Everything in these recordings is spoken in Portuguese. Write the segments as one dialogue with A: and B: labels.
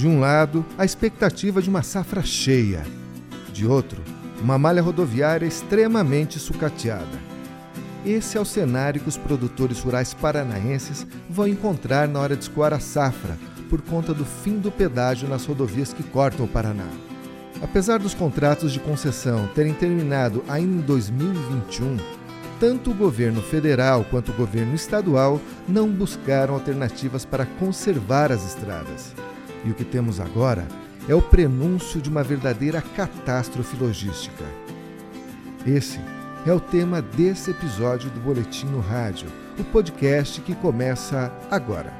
A: De um lado, a expectativa de uma safra cheia. De outro, uma malha rodoviária extremamente sucateada. Esse é o cenário que os produtores rurais paranaenses vão encontrar na hora de escoar a safra, por conta do fim do pedágio nas rodovias que cortam o Paraná. Apesar dos contratos de concessão terem terminado ainda em 2021, tanto o governo federal quanto o governo estadual não buscaram alternativas para conservar as estradas. E o que temos agora é o prenúncio de uma verdadeira catástrofe logística. Esse é o tema desse episódio do Boletim no Rádio, o podcast que começa agora.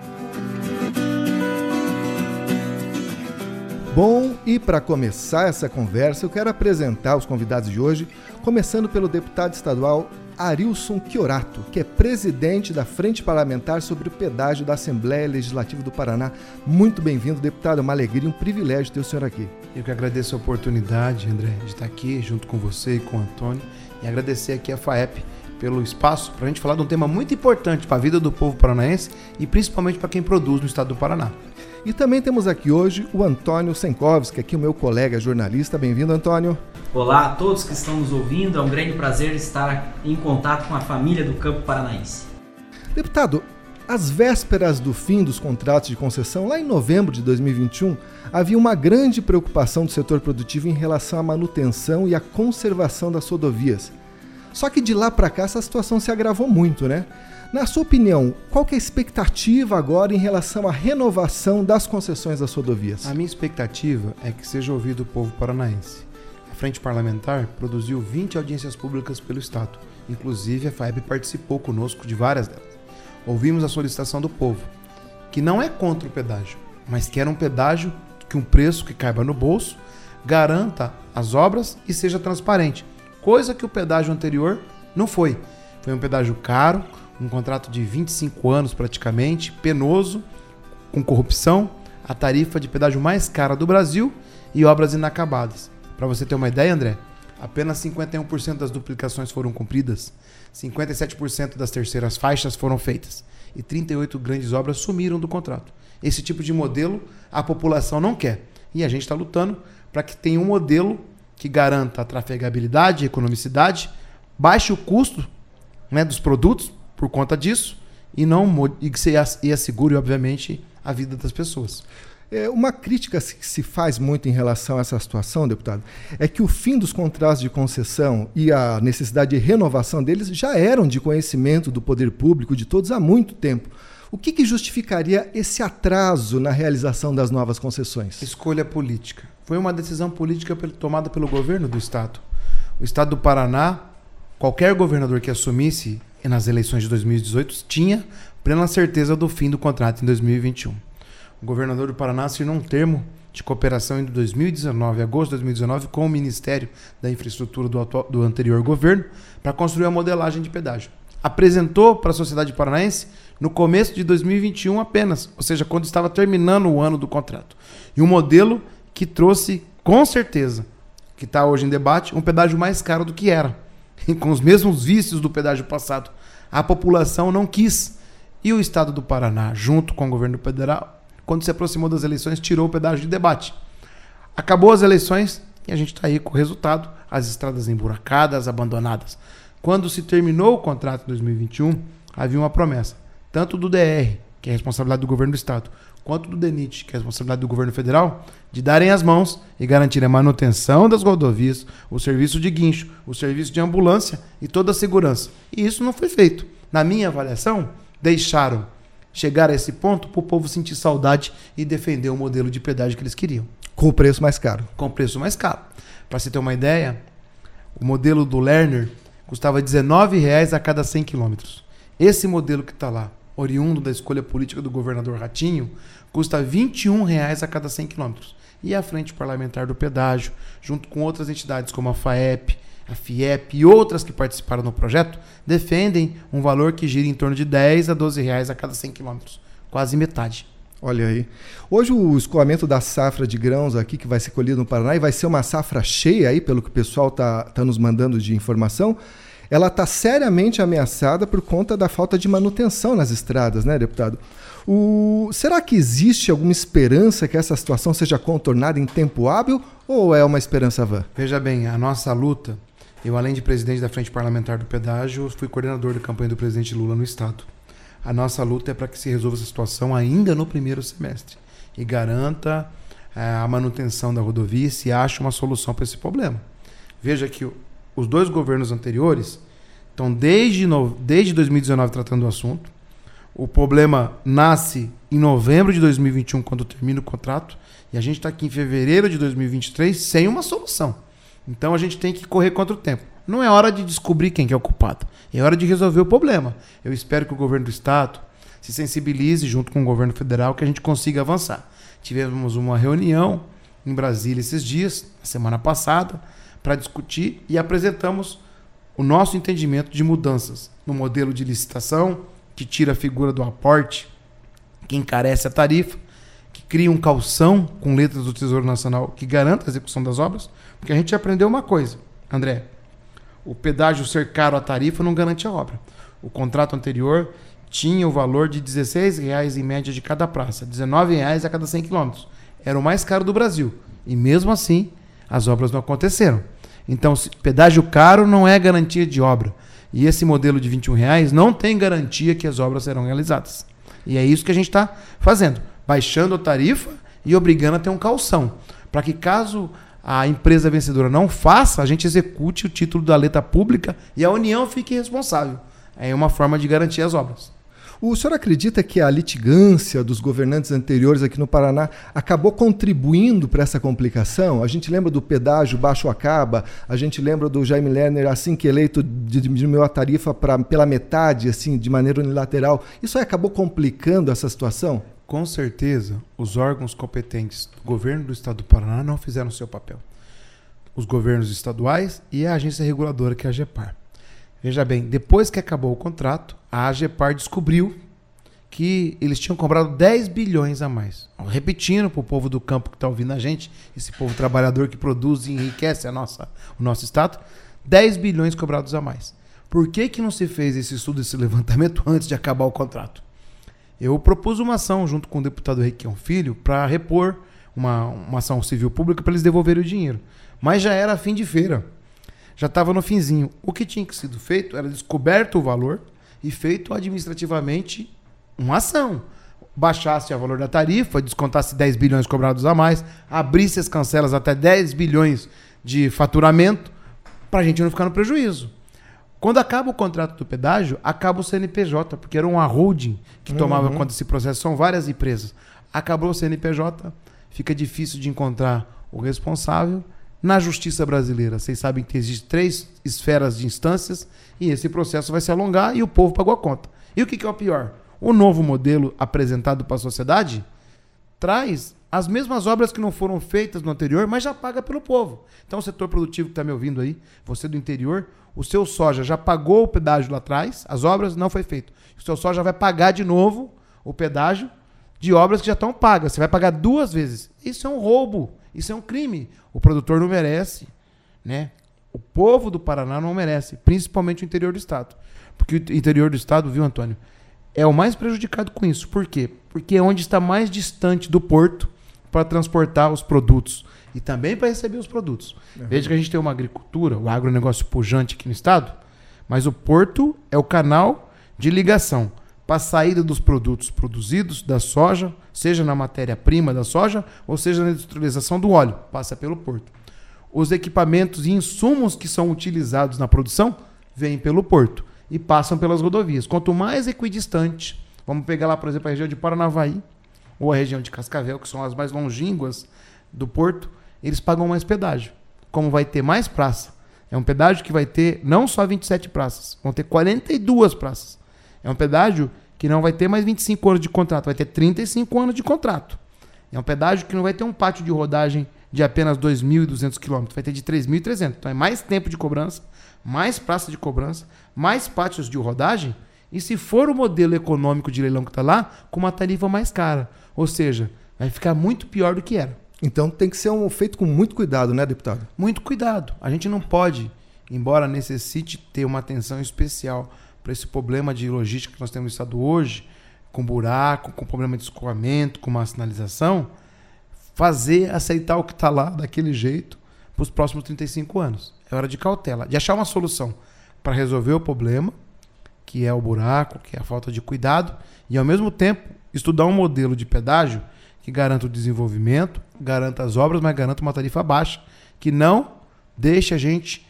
A: Bom, e para começar essa conversa, eu quero apresentar os convidados de hoje, começando pelo deputado estadual Arilson Chiorato, que é presidente da Frente Parlamentar sobre o Pedágio da Assembleia Legislativa do Paraná. Muito bem-vindo, deputado. É uma alegria e um privilégio ter o senhor aqui.
B: Eu que agradeço a oportunidade, André, de estar aqui junto com você e com o Antônio e agradecer aqui a FAEP pelo espaço para a gente falar de um tema muito importante para a vida do povo paranaense e principalmente para quem produz no estado do Paraná.
A: E também temos aqui hoje o Antônio Senkovski, aqui o meu colega jornalista. Bem-vindo, Antônio.
C: Olá a todos que estão nos ouvindo. É um grande prazer estar em contato com a família do campo paranaense.
A: Deputado, às vésperas do fim dos contratos de concessão, lá em novembro de 2021, havia uma grande preocupação do setor produtivo em relação à manutenção e à conservação das rodovias. Só que de lá para cá essa situação se agravou muito, né? Na sua opinião, qual é a expectativa agora em relação à renovação das concessões das rodovias?
B: A minha expectativa é que seja ouvido o povo paranaense. Frente Parlamentar produziu 20 audiências públicas pelo Estado. Inclusive, a FAEB participou conosco de várias delas. Ouvimos a solicitação do povo, que não é contra o pedágio, mas quer um pedágio que um preço que caiba no bolso garanta as obras e seja transparente, coisa que o pedágio anterior não foi. Foi um pedágio caro, um contrato de 25 anos praticamente, penoso, com corrupção, a tarifa de pedágio mais cara do Brasil e obras inacabadas. Para você ter uma ideia, André, apenas 51% das duplicações foram cumpridas, 57% das terceiras faixas foram feitas e 38 grandes obras sumiram do contrato. Esse tipo de modelo a população não quer e a gente está lutando para que tenha um modelo que garanta a trafegabilidade, a economicidade, baixe o custo né, dos produtos por conta disso e não e que e assegure, obviamente, a vida das pessoas.
A: É, uma crítica que se faz muito em relação a essa situação, deputado, é que o fim dos contratos de concessão e a necessidade de renovação deles já eram de conhecimento do poder público de todos há muito tempo. O que, que justificaria esse atraso na realização das novas concessões?
B: Escolha política. Foi uma decisão política tomada pelo governo do Estado. O Estado do Paraná, qualquer governador que assumisse nas eleições de 2018 tinha plena certeza do fim do contrato em 2021. O governador do Paraná assinou um termo de cooperação em 2019, agosto de 2019, com o Ministério da Infraestrutura do, atual, do anterior governo para construir a modelagem de pedágio. Apresentou para a sociedade paranaense no começo de 2021 apenas, ou seja, quando estava terminando o ano do contrato. E um modelo que trouxe, com certeza, que está hoje em debate, um pedágio mais caro do que era com os mesmos vícios do pedágio passado. A população não quis. E o Estado do Paraná, junto com o governo federal, quando se aproximou das eleições, tirou o pedágio de debate. Acabou as eleições e a gente está aí com o resultado: as estradas emburacadas, abandonadas. Quando se terminou o contrato em 2021, havia uma promessa, tanto do DR, que é a responsabilidade do governo do Estado, quanto do DENIT, que é a responsabilidade do governo federal, de darem as mãos e garantir a manutenção das rodovias, o serviço de guincho, o serviço de ambulância e toda a segurança. E isso não foi feito. Na minha avaliação, deixaram chegar a esse ponto para o povo sentir saudade e defender o modelo de pedágio que eles queriam.
A: Com o preço mais caro.
B: Com o preço mais caro. Para você ter uma ideia, o modelo do Lerner custava R$19,00 a cada 100 quilômetros. Esse modelo que está lá, oriundo da escolha política do governador Ratinho, custa 21 reais a cada 100 quilômetros. E a Frente Parlamentar do Pedágio, junto com outras entidades como a FAEP, a FIEP e outras que participaram do projeto, defendem um valor que gira em torno de 10 a 12 reais a cada 100 quilômetros, quase metade.
A: Olha aí. Hoje o escoamento da safra de grãos aqui, que vai ser colhido no Paraná, e vai ser uma safra cheia aí, pelo que o pessoal está tá nos mandando de informação, ela está seriamente ameaçada por conta da falta de manutenção nas estradas, né, deputado? O... Será que existe alguma esperança que essa situação seja contornada em tempo hábil ou é uma esperança vã?
B: Veja bem, a nossa luta, eu além de presidente da Frente Parlamentar do Pedágio, fui coordenador da campanha do presidente Lula no Estado. A nossa luta é para que se resolva essa situação ainda no primeiro semestre e garanta é, a manutenção da rodovia se acha uma solução para esse problema. Veja que os dois governos anteriores estão desde, no, desde 2019 tratando do assunto. O problema nasce em novembro de 2021, quando termina o contrato, e a gente está aqui em fevereiro de 2023 sem uma solução. Então a gente tem que correr contra o tempo. Não é hora de descobrir quem que é o culpado. É hora de resolver o problema. Eu espero que o governo do estado se sensibilize junto com o governo federal que a gente consiga avançar. Tivemos uma reunião em Brasília esses dias, na semana passada, para discutir e apresentamos o nosso entendimento de mudanças no modelo de licitação, que tira a figura do aporte, que encarece a tarifa, cria um calção com letras do Tesouro Nacional que garanta a execução das obras, porque a gente aprendeu uma coisa, André, o pedágio ser caro a tarifa não garante a obra. O contrato anterior tinha o valor de R$ reais em média de cada praça, R$ reais a cada 100 quilômetros. Era o mais caro do Brasil. E mesmo assim, as obras não aconteceram. Então, pedágio caro não é garantia de obra. E esse modelo de 21 reais não tem garantia que as obras serão realizadas. E é isso que a gente está fazendo, baixando a tarifa e obrigando a ter um calção, para que caso a empresa vencedora não faça, a gente execute o título da letra pública e a União fique responsável. É uma forma de garantir as obras.
A: O senhor acredita que a litigância dos governantes anteriores aqui no Paraná acabou contribuindo para essa complicação? A gente lembra do pedágio baixo acaba, a gente lembra do Jaime Lerner assim que eleito diminuiu a tarifa pra, pela metade, assim, de maneira unilateral. Isso acabou complicando essa situação?
B: Com certeza, os órgãos competentes do governo do estado do Paraná não fizeram seu papel. Os governos estaduais e a agência reguladora, que é a GEPAR. Veja bem, depois que acabou o contrato, a AGEPAR descobriu que eles tinham cobrado 10 bilhões a mais. Repetindo para o povo do campo que está ouvindo a gente, esse povo trabalhador que produz e enriquece a nossa, o nosso estado, 10 bilhões cobrados a mais. Por que, que não se fez esse estudo, esse levantamento antes de acabar o contrato? Eu propus uma ação junto com o deputado Requião Filho para repor uma, uma ação civil pública para eles devolverem o dinheiro. Mas já era fim de feira já estava no finzinho. O que tinha que sido feito era descoberto o valor e feito administrativamente uma ação. Baixasse o valor da tarifa, descontasse 10 bilhões cobrados a mais, abrisse as cancelas até 10 bilhões de faturamento, para a gente não ficar no prejuízo. Quando acaba o contrato do pedágio, acaba o CNPJ, porque era uma holding que tomava uhum. conta desse processo, são várias empresas. Acabou o CNPJ, fica difícil de encontrar o responsável na justiça brasileira, vocês sabem que existem três esferas de instâncias e esse processo vai se alongar e o povo pagou a conta. E o que, que é o pior? O novo modelo apresentado para a sociedade traz as mesmas obras que não foram feitas no anterior, mas já paga pelo povo. Então, o setor produtivo que está me ouvindo aí, você do interior, o seu soja já pagou o pedágio lá atrás, as obras não foi feito. O seu soja vai pagar de novo o pedágio de obras que já estão pagas. Você vai pagar duas vezes. Isso é um roubo. Isso é um crime. O produtor não merece, né? O povo do Paraná não merece, principalmente o interior do estado. Porque o interior do estado, viu, Antônio, é o mais prejudicado com isso. Por quê? Porque é onde está mais distante do porto para transportar os produtos e também para receber os produtos. Uhum. Veja que a gente tem uma agricultura, o agronegócio pujante aqui no estado, mas o porto é o canal de ligação para a saída dos produtos produzidos da soja, seja na matéria-prima da soja ou seja na industrialização do óleo, passa pelo porto. Os equipamentos e insumos que são utilizados na produção vêm pelo porto e passam pelas rodovias. Quanto mais equidistante, vamos pegar lá, por exemplo, a região de Paranavaí ou a região de Cascavel, que são as mais longínquas do porto, eles pagam mais pedágio. Como vai ter mais praça, é um pedágio que vai ter não só 27 praças, vão ter 42 praças. É um pedágio que não vai ter mais 25 anos de contrato, vai ter 35 anos de contrato. É um pedágio que não vai ter um pátio de rodagem de apenas 2.200 km, vai ter de 3.300. Então é mais tempo de cobrança, mais praça de cobrança, mais pátios de rodagem. E se for o modelo econômico de leilão que está lá, com uma tarifa mais cara. Ou seja, vai ficar muito pior do que era.
A: Então tem que ser um feito com muito cuidado, né, deputado?
B: Muito cuidado. A gente não pode embora necessite ter uma atenção especial para esse problema de logística que nós temos no estado hoje, com buraco, com problema de escoamento, com má sinalização, fazer, aceitar o que está lá daquele jeito para os próximos 35 anos. É hora de cautela, de achar uma solução para resolver o problema, que é o buraco, que é a falta de cuidado, e ao mesmo tempo estudar um modelo de pedágio que garanta o desenvolvimento, garanta as obras, mas garanta uma tarifa baixa, que não deixe a gente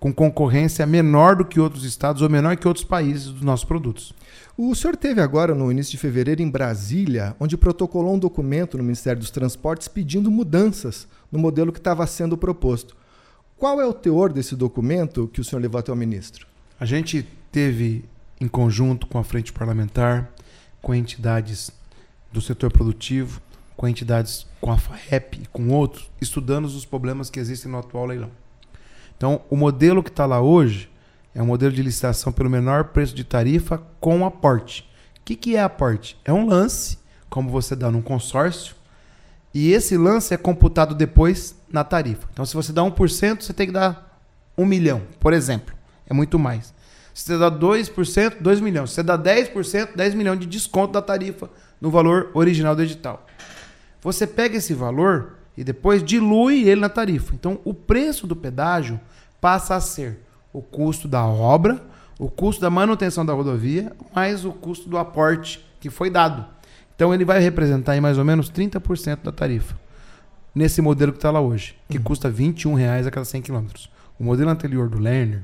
B: com concorrência menor do que outros estados ou menor que outros países dos nossos produtos.
A: O senhor teve agora, no início de fevereiro, em Brasília, onde protocolou um documento no Ministério dos Transportes pedindo mudanças no modelo que estava sendo proposto. Qual é o teor desse documento que o senhor levou até o ministro?
B: A gente teve, em conjunto com a Frente Parlamentar, com entidades do setor produtivo, com entidades com a FAEP e com outros, estudando os problemas que existem no atual leilão. Então, o modelo que está lá hoje é um modelo de licitação pelo menor preço de tarifa com aporte. O que, que é aporte? É um lance, como você dá num consórcio, e esse lance é computado depois na tarifa. Então, se você dá 1%, você tem que dar 1 milhão, por exemplo. É muito mais. Se você dá 2%, 2 milhões. Se você dá 10%, 10 milhões de desconto da tarifa no valor original do edital. Você pega esse valor e depois dilui ele na tarifa. Então, o preço do pedágio passa a ser o custo da obra, o custo da manutenção da rodovia, mais o custo do aporte que foi dado. Então ele vai representar em mais ou menos 30% da tarifa. Nesse modelo que está lá hoje, que uhum. custa R$ reais a cada 100 km. O modelo anterior do Lerner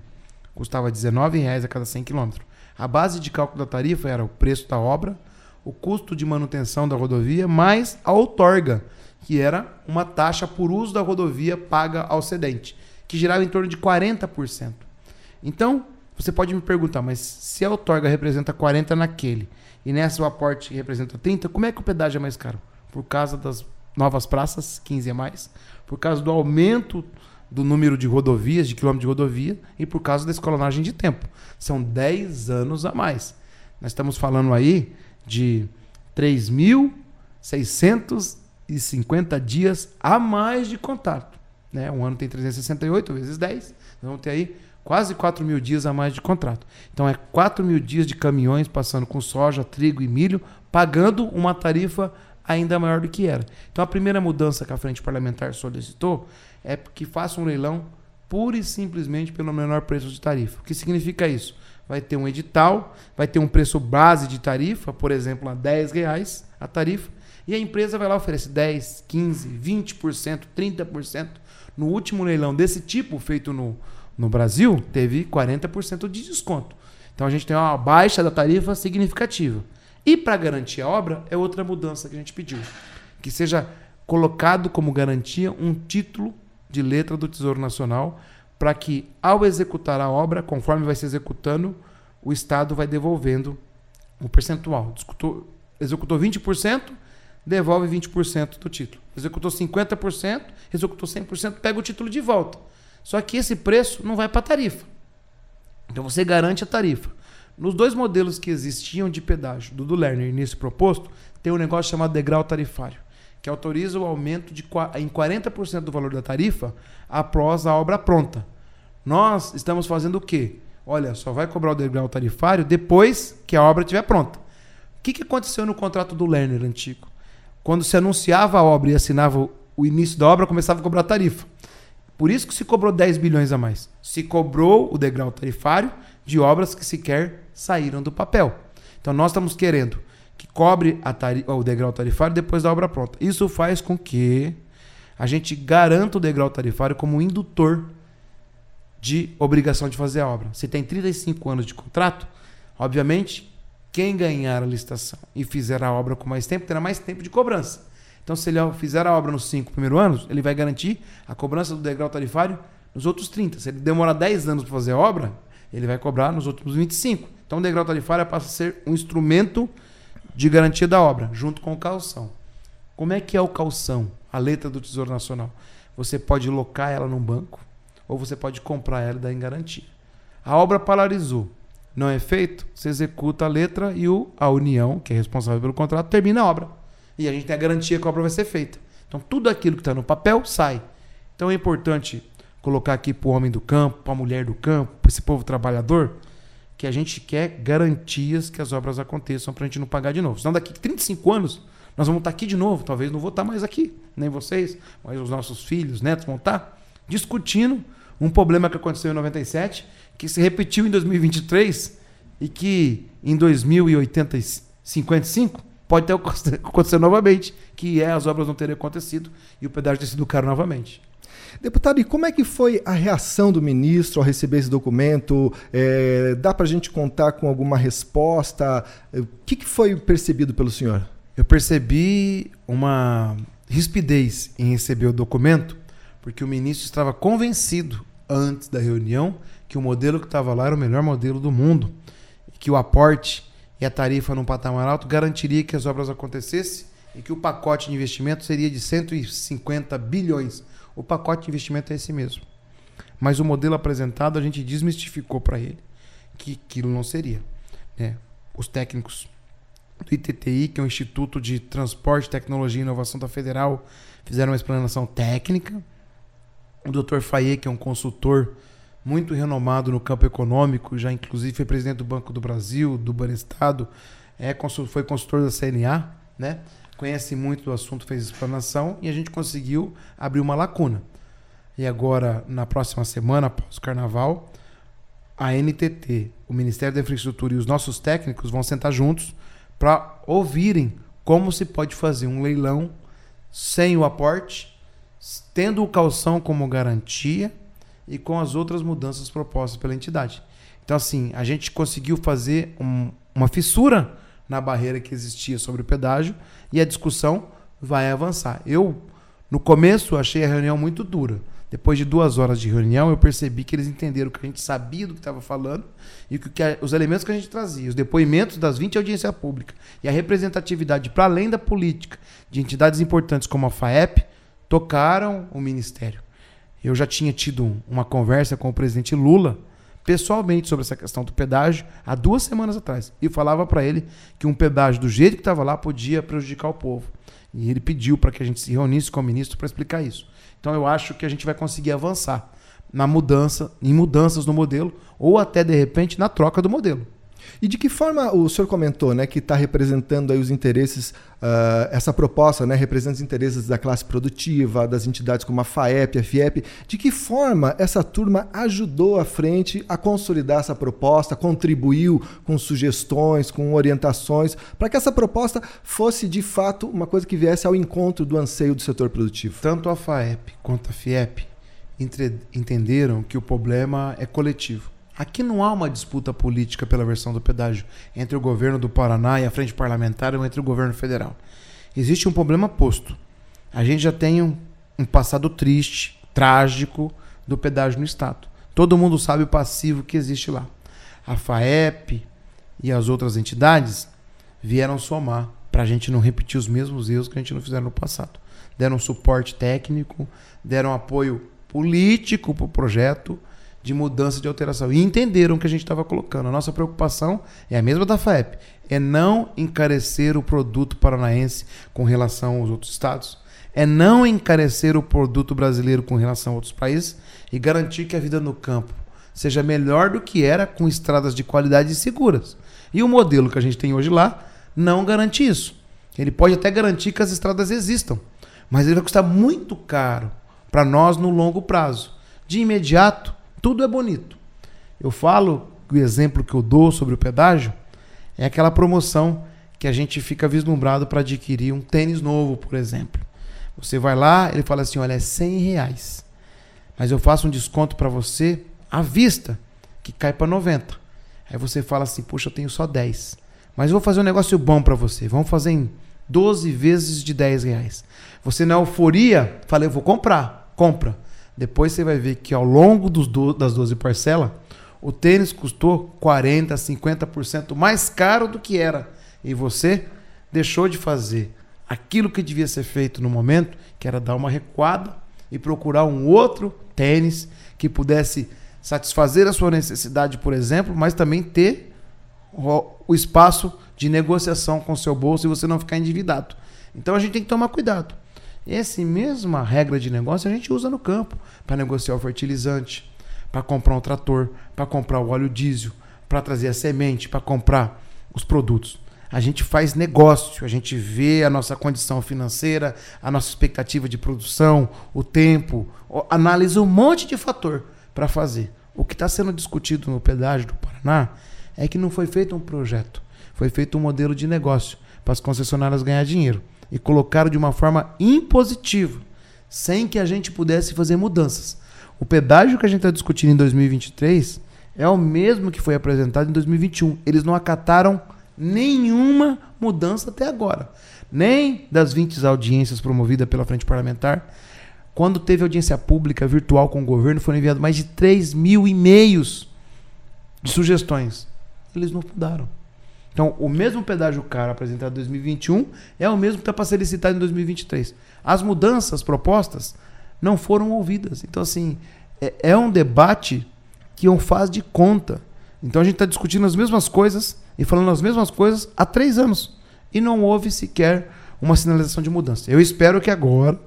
B: custava R$ reais a cada 100 km. A base de cálculo da tarifa era o preço da obra, o custo de manutenção da rodovia, mais a outorga, que era uma taxa por uso da rodovia paga ao cedente que girava em torno de 40%. Então, você pode me perguntar, mas se a outorga representa 40 naquele e nessa o aporte representa 30, como é que o pedágio é mais caro? Por causa das novas praças, 15 a mais, por causa do aumento do número de rodovias, de quilômetros de rodovia e por causa da escolonagem de tempo. São 10 anos a mais. Nós estamos falando aí de 3.650 dias a mais de contato. Né? Um ano tem 368 vezes 10. vamos ter aí quase 4 mil dias a mais de contrato. Então é 4 mil dias de caminhões passando com soja, trigo e milho, pagando uma tarifa ainda maior do que era. Então a primeira mudança que a frente parlamentar solicitou é que faça um leilão pura e simplesmente pelo menor preço de tarifa. O que significa isso? Vai ter um edital, vai ter um preço base de tarifa, por exemplo, a 10 reais a tarifa, e a empresa vai lá oferecer 10, 15, 20%, 30%. No último leilão desse tipo, feito no, no Brasil, teve 40% de desconto. Então a gente tem uma baixa da tarifa significativa. E para garantir a obra, é outra mudança que a gente pediu. Que seja colocado como garantia um título de letra do Tesouro Nacional para que, ao executar a obra, conforme vai se executando, o Estado vai devolvendo o percentual. Executou, executou 20%, devolve 20% do título. Executou 50%, executou 100%, pega o título de volta. Só que esse preço não vai para a tarifa. Então você garante a tarifa. Nos dois modelos que existiam de pedágio, do do Lerner nesse proposto, tem um negócio chamado degrau tarifário, que autoriza o aumento de, em 40% do valor da tarifa após a obra pronta. Nós estamos fazendo o quê? Olha, só vai cobrar o degrau tarifário depois que a obra estiver pronta. O que, que aconteceu no contrato do Lerner antigo? quando se anunciava a obra e assinava o início da obra, começava a cobrar tarifa. Por isso que se cobrou 10 bilhões a mais. Se cobrou o degrau tarifário de obras que sequer saíram do papel. Então nós estamos querendo que cobre o degrau tarifário depois da obra pronta. Isso faz com que a gente garanta o degrau tarifário como indutor de obrigação de fazer a obra. Se tem 35 anos de contrato, obviamente quem ganhar a licitação e fizer a obra com mais tempo, terá mais tempo de cobrança. Então, se ele fizer a obra nos cinco primeiros anos, ele vai garantir a cobrança do degrau tarifário nos outros 30. Se ele demorar 10 anos para fazer a obra, ele vai cobrar nos outros 25. Então, o degrau tarifário passa a ser um instrumento de garantia da obra, junto com o calção. Como é que é o calção? A letra do Tesouro Nacional. Você pode locar ela num banco ou você pode comprar ela e dar em garantia. A obra paralisou não é feito, você executa a letra e o, a União, que é responsável pelo contrato, termina a obra. E a gente tem a garantia que a obra vai ser feita. Então tudo aquilo que está no papel sai. Então é importante colocar aqui para o homem do campo, para a mulher do campo, para esse povo trabalhador, que a gente quer garantias que as obras aconteçam para a gente não pagar de novo. Senão daqui 35 anos nós vamos estar aqui de novo. Talvez não vou estar mais aqui, nem vocês, mas os nossos filhos, netos vão estar discutindo um problema que aconteceu em 97, que se repetiu em 2023 e que em 2055 pode ter acontecido novamente, que é as obras não terem acontecido e o pedágio ter sido caro novamente.
A: Deputado, e como é que foi a reação do ministro ao receber esse documento? É, dá para a gente contar com alguma resposta? O que, que foi percebido pelo senhor?
B: Eu percebi uma rispidez em receber o documento, porque o ministro estava convencido antes da reunião que o modelo que estava lá era o melhor modelo do mundo, que o aporte e a tarifa num patamar alto garantiria que as obras acontecessem e que o pacote de investimento seria de 150 bilhões. O pacote de investimento é esse mesmo. Mas o modelo apresentado a gente desmistificou para ele que aquilo não seria. Né? Os técnicos do ITTI, que é o Instituto de Transporte, Tecnologia e Inovação da Federal, fizeram uma explanação técnica. O Dr. Faye, que é um consultor muito renomado no campo econômico, já inclusive foi presidente do Banco do Brasil, do Banestado, é, foi consultor da CNA, né? Conhece muito do assunto, fez explanação e a gente conseguiu abrir uma lacuna. E agora, na próxima semana, após o carnaval, a NTT, o Ministério da Infraestrutura e os nossos técnicos vão sentar juntos para ouvirem como se pode fazer um leilão sem o aporte, tendo o calção como garantia e com as outras mudanças propostas pela entidade. Então, assim, a gente conseguiu fazer um, uma fissura na barreira que existia sobre o pedágio e a discussão vai avançar. Eu, no começo, achei a reunião muito dura. Depois de duas horas de reunião, eu percebi que eles entenderam que a gente sabia do que estava falando e que, que os elementos que a gente trazia, os depoimentos das 20 audiências públicas e a representatividade para além da política de entidades importantes como a FAEP tocaram o Ministério. Eu já tinha tido uma conversa com o presidente Lula pessoalmente sobre essa questão do pedágio há duas semanas atrás e falava para ele que um pedágio do jeito que estava lá podia prejudicar o povo. E ele pediu para que a gente se reunisse com o ministro para explicar isso. Então eu acho que a gente vai conseguir avançar na mudança, em mudanças no modelo, ou até de repente na troca do modelo.
A: E de que forma o senhor comentou né, que está representando aí os interesses, uh, essa proposta né, representa os interesses da classe produtiva, das entidades como a FAEP, a FIEP. De que forma essa turma ajudou a frente a consolidar essa proposta, contribuiu com sugestões, com orientações, para que essa proposta fosse de fato uma coisa que viesse ao encontro do anseio do setor produtivo?
B: Tanto a FAEP quanto a FIEP entenderam que o problema é coletivo Aqui não há uma disputa política pela versão do pedágio entre o governo do Paraná e a frente parlamentar ou entre o governo federal. Existe um problema posto. A gente já tem um, um passado triste, trágico do pedágio no Estado. Todo mundo sabe o passivo que existe lá. A FAEP e as outras entidades vieram somar para a gente não repetir os mesmos erros que a gente não fizeram no passado. Deram suporte técnico, deram apoio político para o projeto de mudança de alteração. E entenderam o que a gente estava colocando. A nossa preocupação é a mesma da FAEP, é não encarecer o produto paranaense com relação aos outros estados, é não encarecer o produto brasileiro com relação a outros países e garantir que a vida no campo seja melhor do que era com estradas de qualidade e seguras. E o modelo que a gente tem hoje lá não garante isso. Ele pode até garantir que as estradas existam, mas ele vai custar muito caro para nós no longo prazo. De imediato, tudo é bonito. Eu falo que o exemplo que eu dou sobre o pedágio é aquela promoção que a gente fica vislumbrado para adquirir um tênis novo, por exemplo. Você vai lá, ele fala assim: olha, é 100 reais. Mas eu faço um desconto para você à vista, que cai para 90. Aí você fala assim: puxa, eu tenho só 10. Mas eu vou fazer um negócio bom para você. Vamos fazer em 12 vezes de 10 reais. Você na euforia, fala: eu vou comprar. Compra. Depois você vai ver que ao longo do, das 12 parcelas, o tênis custou 40%, 50% mais caro do que era. E você deixou de fazer aquilo que devia ser feito no momento, que era dar uma recuada e procurar um outro tênis que pudesse satisfazer a sua necessidade, por exemplo, mas também ter o espaço de negociação com o seu bolso e você não ficar endividado. Então a gente tem que tomar cuidado. Essa mesma regra de negócio a gente usa no campo para negociar o fertilizante, para comprar um trator, para comprar o óleo diesel, para trazer a semente, para comprar os produtos. A gente faz negócio, a gente vê a nossa condição financeira, a nossa expectativa de produção, o tempo, analisa um monte de fator para fazer. O que está sendo discutido no pedágio do Paraná é que não foi feito um projeto, foi feito um modelo de negócio para as concessionárias ganhar dinheiro e colocaram de uma forma impositiva, sem que a gente pudesse fazer mudanças. O pedágio que a gente está discutindo em 2023 é o mesmo que foi apresentado em 2021. Eles não acataram nenhuma mudança até agora. Nem das 20 audiências promovidas pela Frente Parlamentar. Quando teve audiência pública virtual com o governo, foram enviados mais de 3 mil e-mails de sugestões. Eles não mudaram. Então, o mesmo pedágio caro apresentado em 2021 é o mesmo que está para ser licitado em 2023. As mudanças propostas não foram ouvidas. Então, assim, é, é um debate que não faz de conta. Então, a gente está discutindo as mesmas coisas e falando as mesmas coisas há três anos. E não houve sequer uma sinalização de mudança. Eu espero que agora,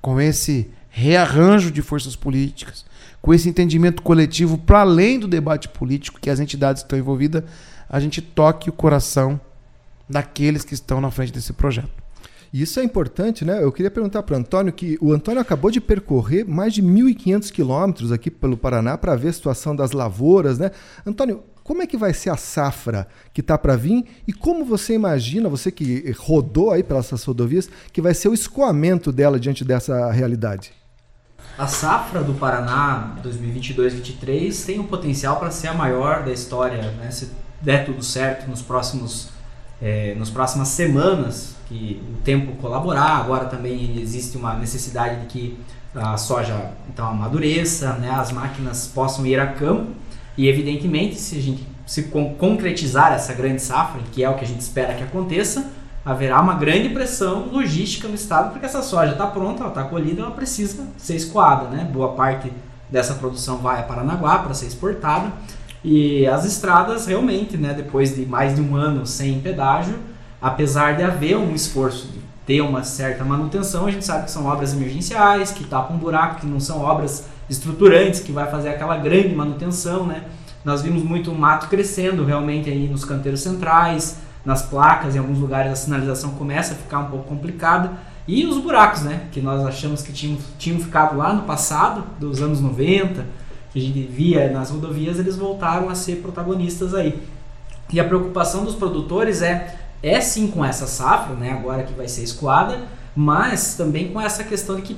B: com esse rearranjo de forças políticas, com esse entendimento coletivo para além do debate político que as entidades estão envolvidas, a gente toque o coração daqueles que estão na frente desse projeto.
A: Isso é importante, né? Eu queria perguntar para o Antônio que o Antônio acabou de percorrer mais de 1.500 quilômetros aqui pelo Paraná para ver a situação das lavouras, né? Antônio, como é que vai ser a safra que está para vir e como você imagina, você que rodou aí pelas rodovias, que vai ser o escoamento dela diante dessa realidade?
C: A safra do Paraná 2022-23 tem o potencial para ser a maior da história, né? Se der tudo certo nos próximos, é, próximas semanas, que o tempo colaborar. Agora também existe uma necessidade de que a soja então amadureça, né? As máquinas possam ir a campo e evidentemente, se a gente se concretizar essa grande safra, que é o que a gente espera que aconteça, haverá uma grande pressão logística no estado, porque essa soja está pronta, ela está colhida, ela precisa ser escoada, né? Boa parte dessa produção vai a Paranaguá para ser exportada. E as estradas realmente, né, depois de mais de um ano sem pedágio, apesar de haver um esforço de ter uma certa manutenção, a gente sabe que são obras emergenciais, que tapam um buraco, que não são obras estruturantes que vai fazer aquela grande manutenção, né? Nós vimos muito mato crescendo realmente aí nos canteiros centrais, nas placas, em alguns lugares a sinalização começa a ficar um pouco complicada. E os buracos, né? Que nós achamos que tinham, tinham ficado lá no passado, dos anos 90, que a gente via nas rodovias, eles voltaram a ser protagonistas aí. E a preocupação dos produtores é, é sim com essa safra, né? Agora que vai ser escoada, mas também com essa questão de que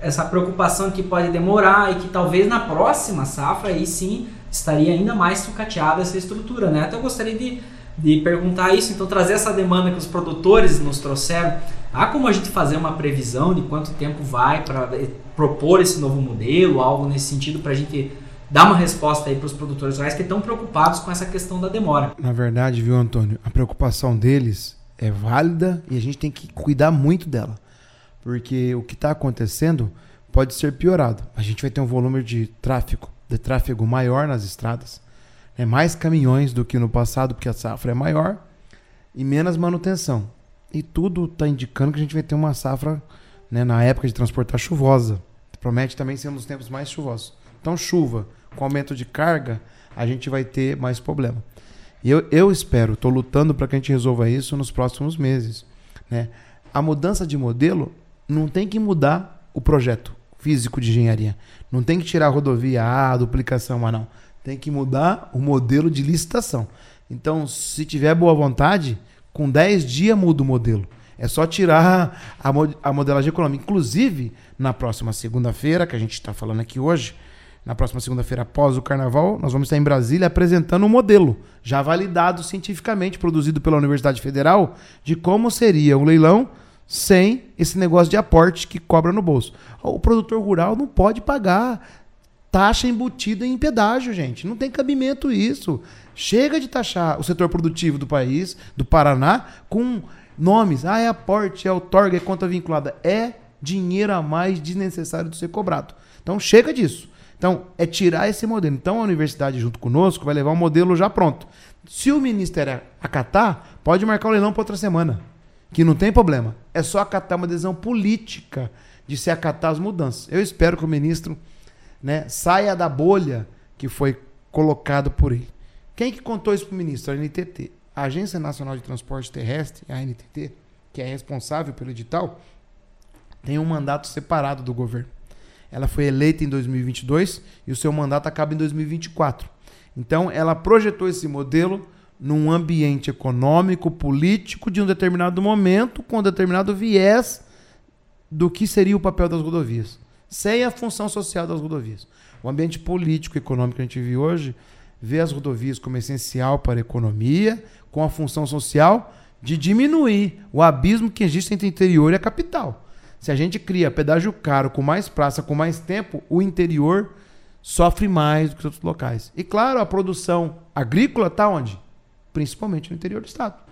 C: essa preocupação que pode demorar e que talvez na próxima safra aí sim estaria ainda mais sucateada essa estrutura, né? Até eu gostaria de, de perguntar isso, então trazer essa demanda que os produtores nos trouxeram. Há como a gente fazer uma previsão de quanto tempo vai para propor esse novo modelo, algo nesse sentido para a gente dar uma resposta aí para os produtores rurais que estão preocupados com essa questão da demora?
B: Na verdade, viu, Antônio, a preocupação deles é válida e a gente tem que cuidar muito dela porque o que está acontecendo pode ser piorado. A gente vai ter um volume de tráfego, de tráfego maior nas estradas, é mais caminhões do que no passado, porque a safra é maior e menos manutenção. E tudo está indicando que a gente vai ter uma safra né, na época de transportar chuvosa. Promete também ser um dos tempos mais chuvosos. Então, chuva com aumento de carga, a gente vai ter mais problema. E eu, eu espero, estou lutando para que a gente resolva isso nos próximos meses. Né? A mudança de modelo não tem que mudar o projeto físico de engenharia. Não tem que tirar a rodovia A, a duplicação mas não. Tem que mudar o modelo de licitação. Então, se tiver boa vontade, com 10 dias muda o modelo. É só tirar a, modelagem econômica. Inclusive, na próxima segunda-feira, que a gente está falando aqui hoje, na próxima segunda-feira após o carnaval, nós vamos estar em Brasília apresentando um modelo já validado cientificamente, produzido pela Universidade Federal, de como seria o leilão sem esse negócio de aporte que cobra no bolso. O produtor rural não pode pagar taxa embutida em pedágio, gente. Não tem cabimento isso. Chega de taxar o setor produtivo do país, do Paraná, com nomes. Ah, é aporte, é outorga, é conta vinculada. É dinheiro a mais desnecessário de ser cobrado. Então chega disso. Então, é tirar esse modelo. Então, a universidade, junto conosco, vai levar um modelo já pronto. Se o ministério acatar, pode marcar o leilão para outra semana. que não tem problema. É só acatar uma decisão política de se acatar as mudanças. Eu espero que o ministro né, saia da bolha que foi colocado por ele. Quem que contou isso para o ministro? A NTT. A Agência Nacional de Transporte Terrestre, a NTT, que é responsável pelo edital, tem um mandato separado do governo. Ela foi eleita em 2022 e o seu mandato acaba em 2024. Então, ela projetou esse modelo num ambiente econômico, político de um determinado momento, com um determinado viés do que seria o papel das rodovias, sem a função social das rodovias. O ambiente político e econômico que a gente vive hoje vê as rodovias como essencial para a economia, com a função social de diminuir o abismo que existe entre o interior e a capital. Se a gente cria pedágio caro, com mais praça, com mais tempo, o interior sofre mais do que outros locais. E claro, a produção agrícola está onde? Principalmente no interior do estado.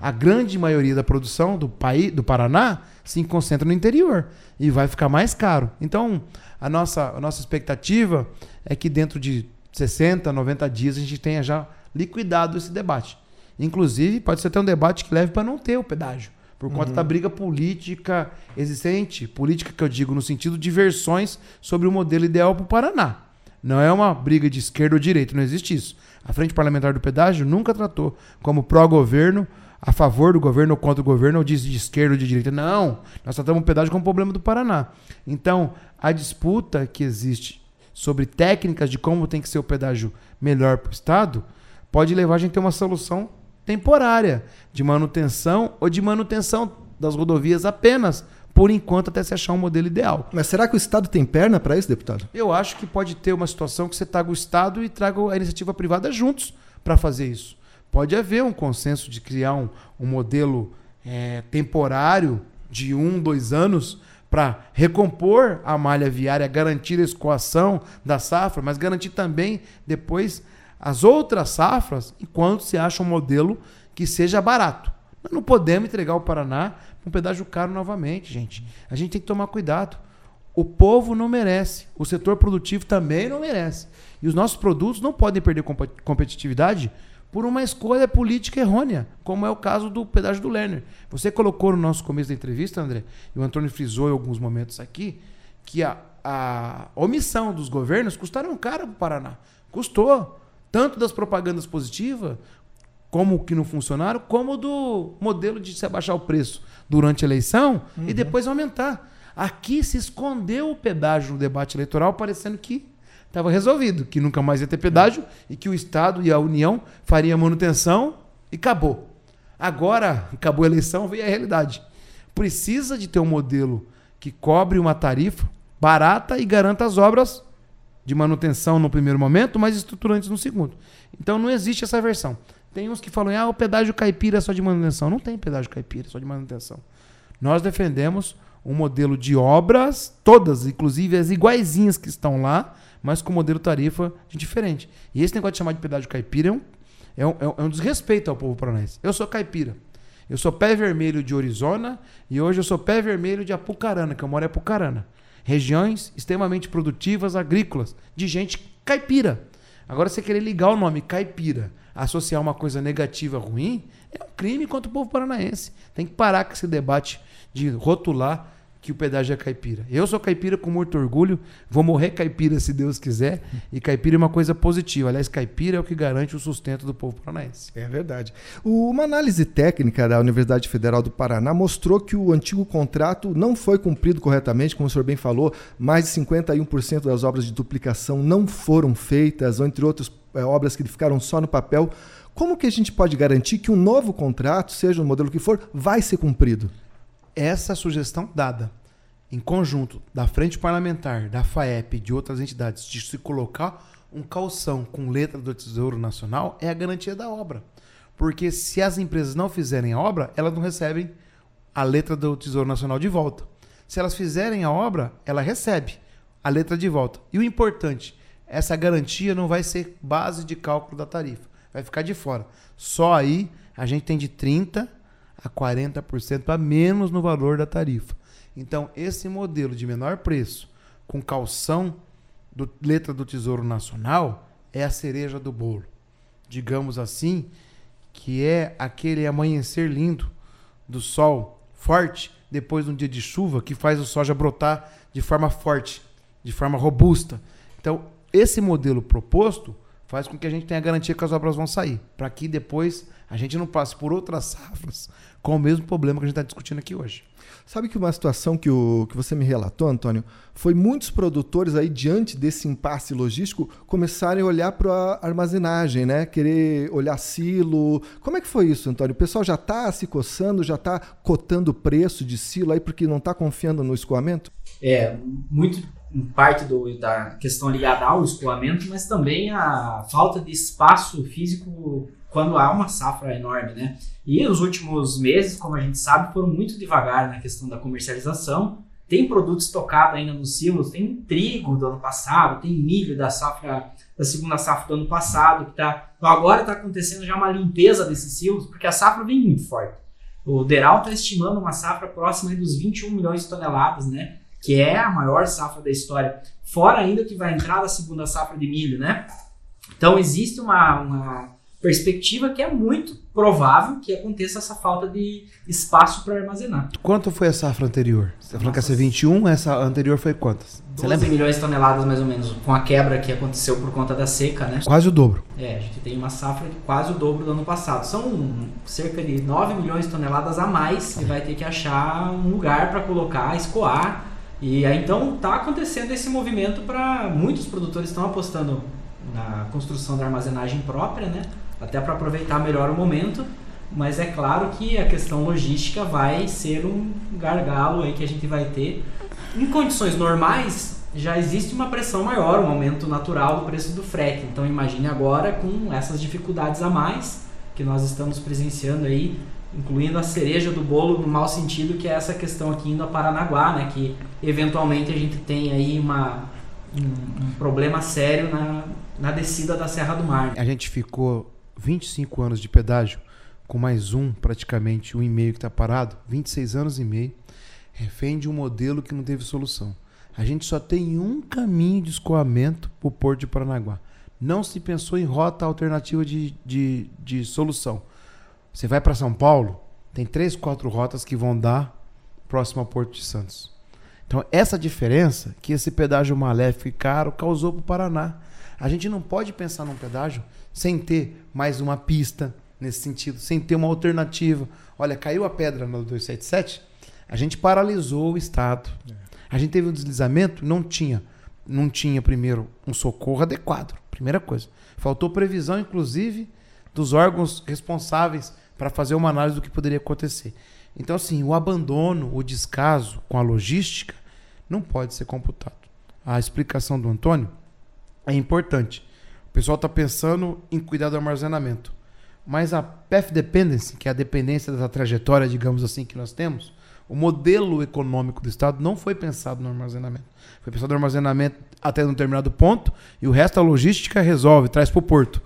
B: A grande maioria da produção do país, do Paraná, se concentra no interior e vai ficar mais caro. Então, a nossa, a nossa expectativa é que dentro de 60, 90 dias a gente tenha já liquidado esse debate. Inclusive, pode ser até um debate que leve para não ter o pedágio por conta uhum. da briga política existente, política que eu digo no sentido de versões sobre o modelo ideal para o Paraná. Não é uma briga de esquerda ou direita, não existe isso. A Frente Parlamentar do Pedágio nunca tratou como pró-governo, a favor do governo ou contra o governo, ou de, de esquerda ou de direita. Não, nós tratamos o pedágio como problema do Paraná. Então, a disputa que existe sobre técnicas de como tem que ser o pedágio melhor para o Estado pode levar a gente a ter uma solução temporária de manutenção ou de manutenção das rodovias apenas por enquanto, até se achar um modelo ideal.
A: Mas será que o Estado tem perna para isso, deputado?
B: Eu acho que pode ter uma situação que você traga o Estado e traga a iniciativa privada juntos para fazer isso. Pode haver um consenso de criar um, um modelo é, temporário de um, dois anos para recompor a malha viária, garantir a escoação da safra, mas garantir também depois as outras safras, enquanto se acha um modelo que seja barato. Nós não podemos entregar o Paraná um pedágio caro novamente, gente. A gente tem que tomar cuidado. O povo não merece. O setor produtivo também não merece. E os nossos produtos não podem perder competitividade por uma escolha política errônea, como é o caso do pedágio do Lerner. Você colocou no nosso começo da entrevista, André, e o Antônio frisou em alguns momentos aqui, que a, a omissão dos governos custaram caro para o Paraná. Custou. Tanto das propagandas positivas, como que não funcionaram, como do modelo de se abaixar o preço durante a eleição uhum. e depois aumentar. Aqui se escondeu o pedágio no debate eleitoral, parecendo que estava resolvido, que nunca mais ia ter pedágio e que o Estado e a União fariam manutenção e acabou. Agora, acabou a eleição, veio a realidade. Precisa de ter um modelo que cobre uma tarifa barata e garanta as obras de manutenção no primeiro momento, mas estruturantes no segundo. Então não existe essa versão. Tem uns que falam, ah, o pedágio caipira é só de manutenção. Não tem pedágio caipira, é só de manutenção. Nós defendemos um modelo de obras, todas, inclusive as iguaizinhas que estão lá, mas com modelo tarifa diferente. E esse negócio de chamar de pedágio caipira é um, é um, é um desrespeito ao povo paranaense. Eu sou caipira. Eu sou pé vermelho de Orizona e hoje eu sou pé vermelho de Apucarana, que eu moro em Apucarana. Regiões extremamente produtivas, agrícolas, de gente caipira. Agora, você querer ligar o nome caipira associar uma coisa negativa ruim, é um crime contra o povo paranaense. Tem que parar com esse debate de rotular que o pedágio é caipira. Eu sou caipira com muito orgulho, vou morrer caipira se Deus quiser, e caipira é uma coisa positiva. Aliás, caipira é o que garante o sustento do povo paranaense.
A: É verdade. Uma análise técnica da Universidade Federal do Paraná mostrou que o antigo contrato não foi cumprido corretamente, como o senhor bem falou, mais de 51% das obras de duplicação não foram feitas, entre outros é, obras que ficaram só no papel. Como que a gente pode garantir que um novo contrato, seja o modelo que for, vai ser cumprido?
B: Essa sugestão dada em conjunto da Frente Parlamentar, da FAEP e de outras entidades de se colocar um calção com letra do Tesouro Nacional é a garantia da obra. Porque se as empresas não fizerem a obra, elas não recebem a letra do Tesouro Nacional de volta. Se elas fizerem a obra, ela recebe a letra de volta. E o importante, essa garantia não vai ser base de cálculo da tarifa. Vai ficar de fora. Só aí a gente tem de 30% a 40% a menos no valor da tarifa. Então, esse modelo de menor preço, com calção do letra do Tesouro Nacional, é a cereja do bolo. Digamos assim, que é aquele amanhecer lindo do sol forte depois de um dia de chuva que faz o soja brotar de forma forte, de forma robusta. Então, esse modelo proposto faz com que a gente tenha garantia que as obras vão sair, para que depois a gente não passe por outras safras com o mesmo problema que a gente está discutindo aqui hoje.
A: Sabe que uma situação que, o, que você me relatou, Antônio, foi muitos produtores aí, diante desse impasse logístico, começarem a olhar para a armazenagem, né? Querer olhar silo. Como é que foi isso, Antônio? O pessoal já está se coçando, já está cotando o preço de silo aí porque não está confiando no escoamento?
C: É, muito parte do, da questão ligada ao escoamento, mas também a falta de espaço físico quando há uma safra enorme, né? E os últimos meses, como a gente sabe, foram muito devagar na questão da comercialização. Tem produto estocado ainda nos silos, tem trigo do ano passado, tem milho da safra da segunda safra do ano passado que tá. Então agora está acontecendo já uma limpeza desses silos, porque a safra vem muito forte. O Deral está estimando uma safra próxima dos 21 milhões de toneladas, né? Que é a maior safra da história. Fora ainda que vai entrar da segunda safra de milho, né? Então existe uma, uma perspectiva que é muito provável que aconteça essa falta de espaço para armazenar.
B: Quanto foi a safra anterior? Você tá falou que essa 21, essa anterior foi quantas?
C: Você 12 lembra? milhões de toneladas mais ou menos, com a quebra que aconteceu por conta da seca, né?
B: Quase o dobro.
C: É, a gente tem uma safra de quase o dobro do ano passado. São cerca de 9 milhões de toneladas a mais e vai ter que achar um lugar para colocar, escoar. E aí então está acontecendo esse movimento para muitos produtores estão apostando na construção da armazenagem própria, né? até para aproveitar melhor o momento. Mas é claro que a questão logística vai ser um gargalo aí que a gente vai ter. Em condições normais, já existe uma pressão maior, um aumento natural do preço do frete. Então imagine agora com essas dificuldades a mais que nós estamos presenciando aí, incluindo a cereja do bolo no mau sentido, que é essa questão aqui indo a Paranaguá, né, que eventualmente a gente tem aí uma, um, um problema sério na, na descida da Serra do Mar.
B: A gente ficou 25 anos de pedágio, com mais um, praticamente, um e meio que está parado, 26 anos e meio, refém de um modelo que não teve solução. A gente só tem um caminho de escoamento para o Porto de Paranaguá. Não se pensou em rota alternativa de, de, de solução. Você vai para São Paulo, tem três, quatro rotas que vão dar próximo ao Porto de Santos. Então, essa diferença que esse pedágio maléfico e caro causou para o Paraná. A gente não pode pensar num pedágio sem ter mais uma pista nesse sentido, sem ter uma alternativa. Olha, caiu a pedra no 277, a gente paralisou o Estado. A gente teve um deslizamento, não tinha, não tinha primeiro um socorro adequado, primeira coisa. Faltou previsão, inclusive, dos órgãos responsáveis para fazer uma análise do que poderia acontecer. Então, assim, o abandono, o descaso com a logística não pode ser computado. A explicação do Antônio é importante. O pessoal está pensando em cuidar do armazenamento. Mas a path dependency, que é a dependência da trajetória, digamos assim, que nós temos, o modelo econômico do Estado não foi pensado no armazenamento. Foi pensado no armazenamento até um determinado ponto e o resto a logística resolve, traz para o porto.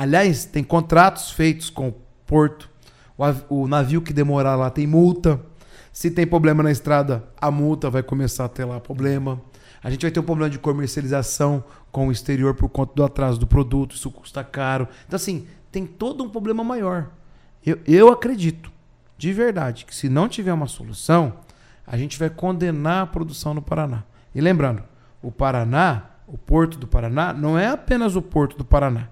B: Aliás, tem contratos feitos com o porto. O, o navio que demorar lá tem multa. Se tem problema na estrada, a multa vai começar a ter lá problema. A gente vai ter um problema de comercialização com o exterior por conta do atraso do produto, isso custa caro. Então, assim, tem todo um problema maior. Eu, eu acredito, de verdade, que se não tiver uma solução, a gente vai condenar a produção no Paraná. E lembrando, o Paraná, o Porto do Paraná, não é apenas o Porto do Paraná.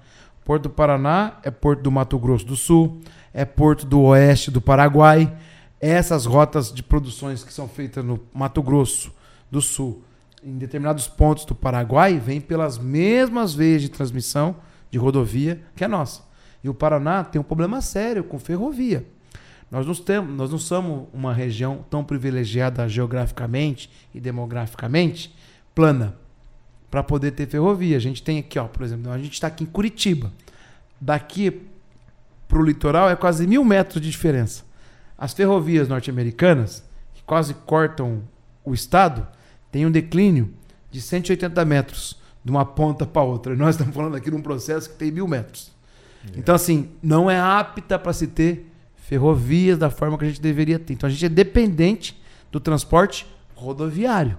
B: Porto do Paraná é Porto do Mato Grosso do Sul, é Porto do Oeste do Paraguai. Essas rotas de produções que são feitas no Mato Grosso do Sul, em determinados pontos do Paraguai vem pelas mesmas veias de transmissão de rodovia que a nossa. E o Paraná tem um problema sério com ferrovia. Nós não, temos, nós não somos uma região tão privilegiada geograficamente e demograficamente plana para poder ter ferrovia. A gente tem aqui, ó, por exemplo, a gente está aqui em Curitiba. Daqui para o litoral é quase mil metros de diferença. As ferrovias norte-americanas, que quase cortam o estado, tem um declínio de 180 metros de uma ponta para outra. Nós estamos falando aqui de um processo que tem mil metros. É. Então, assim, não é apta para se ter ferrovias da forma que a gente deveria ter. Então, a gente é dependente do transporte rodoviário.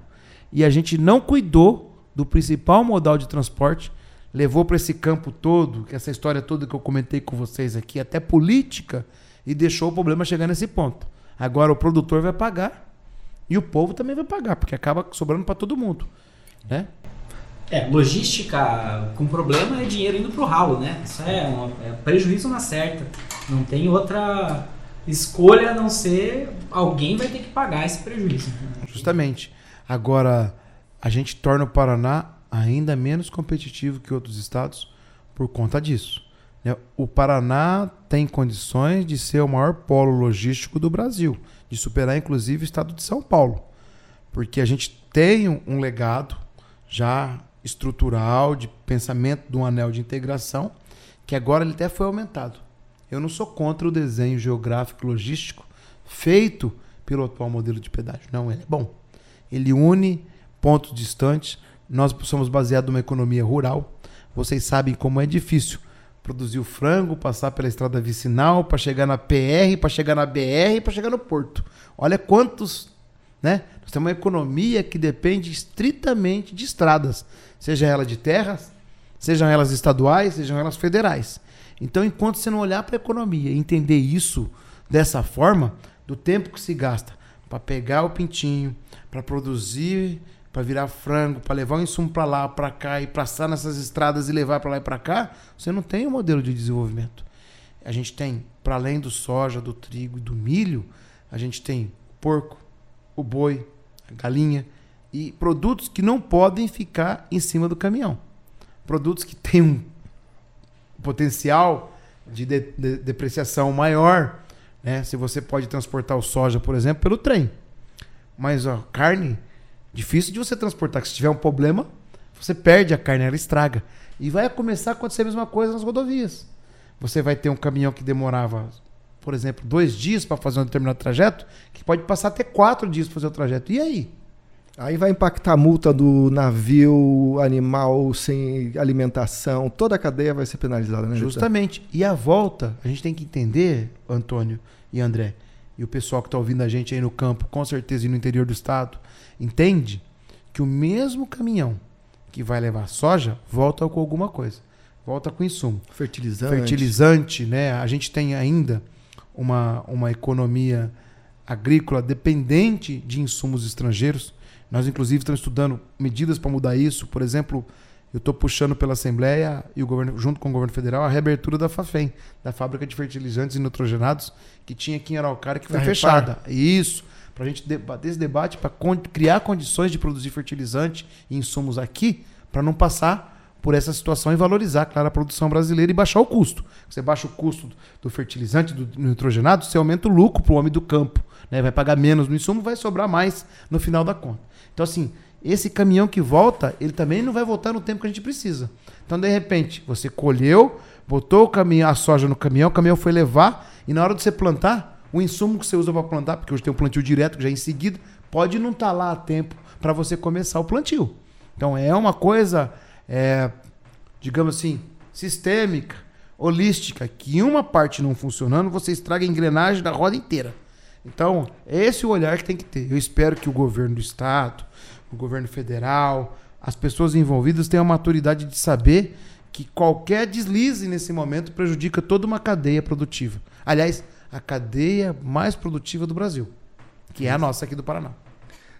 B: E a gente não cuidou do principal modal de transporte, levou para esse campo todo, que essa história toda que eu comentei com vocês aqui, até política, e deixou o problema chegar nesse ponto. Agora o produtor vai pagar e o povo também vai pagar, porque acaba sobrando para todo mundo, né?
C: É, logística com problema é dinheiro indo pro ralo, né? Isso é, um, é prejuízo na certa. Não tem outra escolha a não ser alguém vai ter que pagar esse prejuízo.
B: Justamente. Agora, a gente torna o Paraná ainda menos competitivo que outros estados por conta disso. Né? O Paraná tem condições de ser o maior polo logístico do Brasil, de superar inclusive o estado de São Paulo, porque a gente tem um legado já estrutural de pensamento de um anel de integração que agora ele até foi aumentado. Eu não sou contra o desenho geográfico logístico feito pelo atual modelo de pedágio. Não, ele é bom. Ele une pontos distantes. Nós somos baseados numa economia rural. Vocês sabem como é difícil produzir o frango, passar pela estrada vicinal, para chegar na PR, para chegar na BR, para chegar no porto. Olha quantos, né? Nós temos uma economia que depende estritamente de estradas, seja ela de terras, sejam elas estaduais, sejam elas federais. Então, enquanto você não olhar para a economia e entender isso dessa forma, do tempo que se gasta para pegar o pintinho, para produzir, para virar frango, para levar o insumo para lá, para cá e passar nessas estradas e levar para lá e para cá, você não tem um modelo de desenvolvimento. A gente tem, para além do soja, do trigo e do milho, a gente tem o porco, o boi, a galinha e produtos que não podem ficar em cima do caminhão. Produtos que têm um potencial de, de, de depreciação maior, né? Se você pode transportar o soja, por exemplo, pelo trem. Mas a carne, difícil de você transportar. Se tiver um problema, você perde a carne, ela estraga. E vai começar a acontecer a mesma coisa nas rodovias. Você vai ter um caminhão que demorava, por exemplo, dois dias para fazer um determinado trajeto, que pode passar até quatro dias para fazer o trajeto. E aí?
A: Aí vai impactar a multa do navio, animal sem alimentação, toda a cadeia vai ser penalizada, né?
B: Justamente. E a volta, a gente tem que entender, Antônio e André, e o pessoal que está ouvindo a gente aí no campo, com certeza, e no interior do estado, entende que o mesmo caminhão que vai levar soja volta com alguma coisa. Volta com insumo.
A: Fertilizante.
B: Fertilizante, né? A gente tem ainda uma, uma economia agrícola dependente de insumos estrangeiros nós, inclusive, estamos estudando medidas para mudar isso. Por exemplo, eu estou puxando pela Assembleia e o governo, junto com o governo federal, a reabertura da FAFEM, da fábrica de fertilizantes e nitrogenados, que tinha aqui em Araucária, que foi fechada. Isso. Para a gente debater esse debate, para criar condições de produzir fertilizante e insumos aqui, para não passar por essa situação e valorizar, claro, a produção brasileira e baixar o custo. Você baixa o custo do fertilizante, do nitrogenado, você aumenta o lucro para o homem do campo. Né? Vai pagar menos no insumo, vai sobrar mais no final da conta. Então, assim, esse caminhão que volta, ele também não vai voltar no tempo que a gente precisa. Então, de repente, você colheu, botou o caminhão, a soja no caminhão, o caminhão foi levar, e na hora de você plantar, o insumo que você usa para plantar, porque hoje tem um plantio direto, que já é em seguida, pode não estar tá lá a tempo para você começar o plantio. Então, é uma coisa, é, digamos assim, sistêmica, holística, que uma parte não funcionando, você estraga a engrenagem da roda inteira. Então, esse é o olhar que tem que ter. Eu espero que o governo do estado, o governo federal, as pessoas envolvidas tenham a maturidade de saber que qualquer deslize nesse momento prejudica toda uma cadeia produtiva. Aliás, a cadeia mais produtiva do Brasil, que é a nossa aqui do Paraná.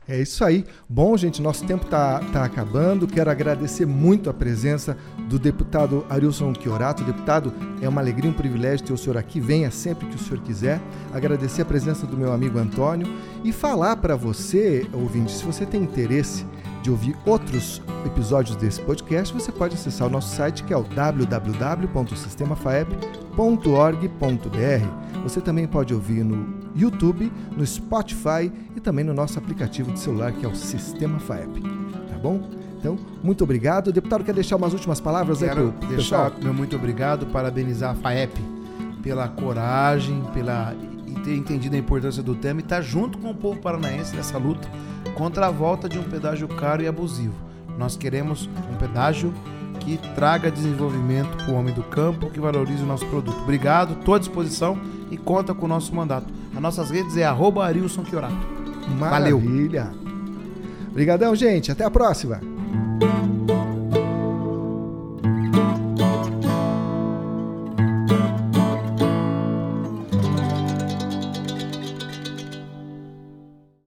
A: É isso aí. Bom, gente, nosso tempo está tá acabando. Quero agradecer muito a presença do deputado Arilson Chiorato. Deputado, é uma alegria, um privilégio ter o senhor aqui. Venha sempre que o senhor quiser. Agradecer a presença do meu amigo Antônio e falar para você, ouvinte, se você tem interesse de ouvir outros episódios desse podcast, você pode acessar o nosso site que é o www.sistemafaep.org.br. Você também pode ouvir no YouTube, no Spotify e também no nosso aplicativo de celular que é o Sistema FAEP. Tá bom? Então, muito obrigado. O deputado quer deixar umas últimas palavras
B: Quero
A: aí pro
B: deixar
A: pessoal?
B: meu muito obrigado, parabenizar a FAEP pela coragem, pela ter entendido a importância do tema e estar tá junto com o povo paranaense nessa luta contra a volta de um pedágio caro e abusivo. Nós queremos um pedágio que traga desenvolvimento para o homem do campo, que valorize o nosso produto. Obrigado, estou à disposição e conta com o nosso mandato. As nossas redes é arroba Arilson
A: Maravilha. Valeu. Obrigadão, gente. Até a próxima.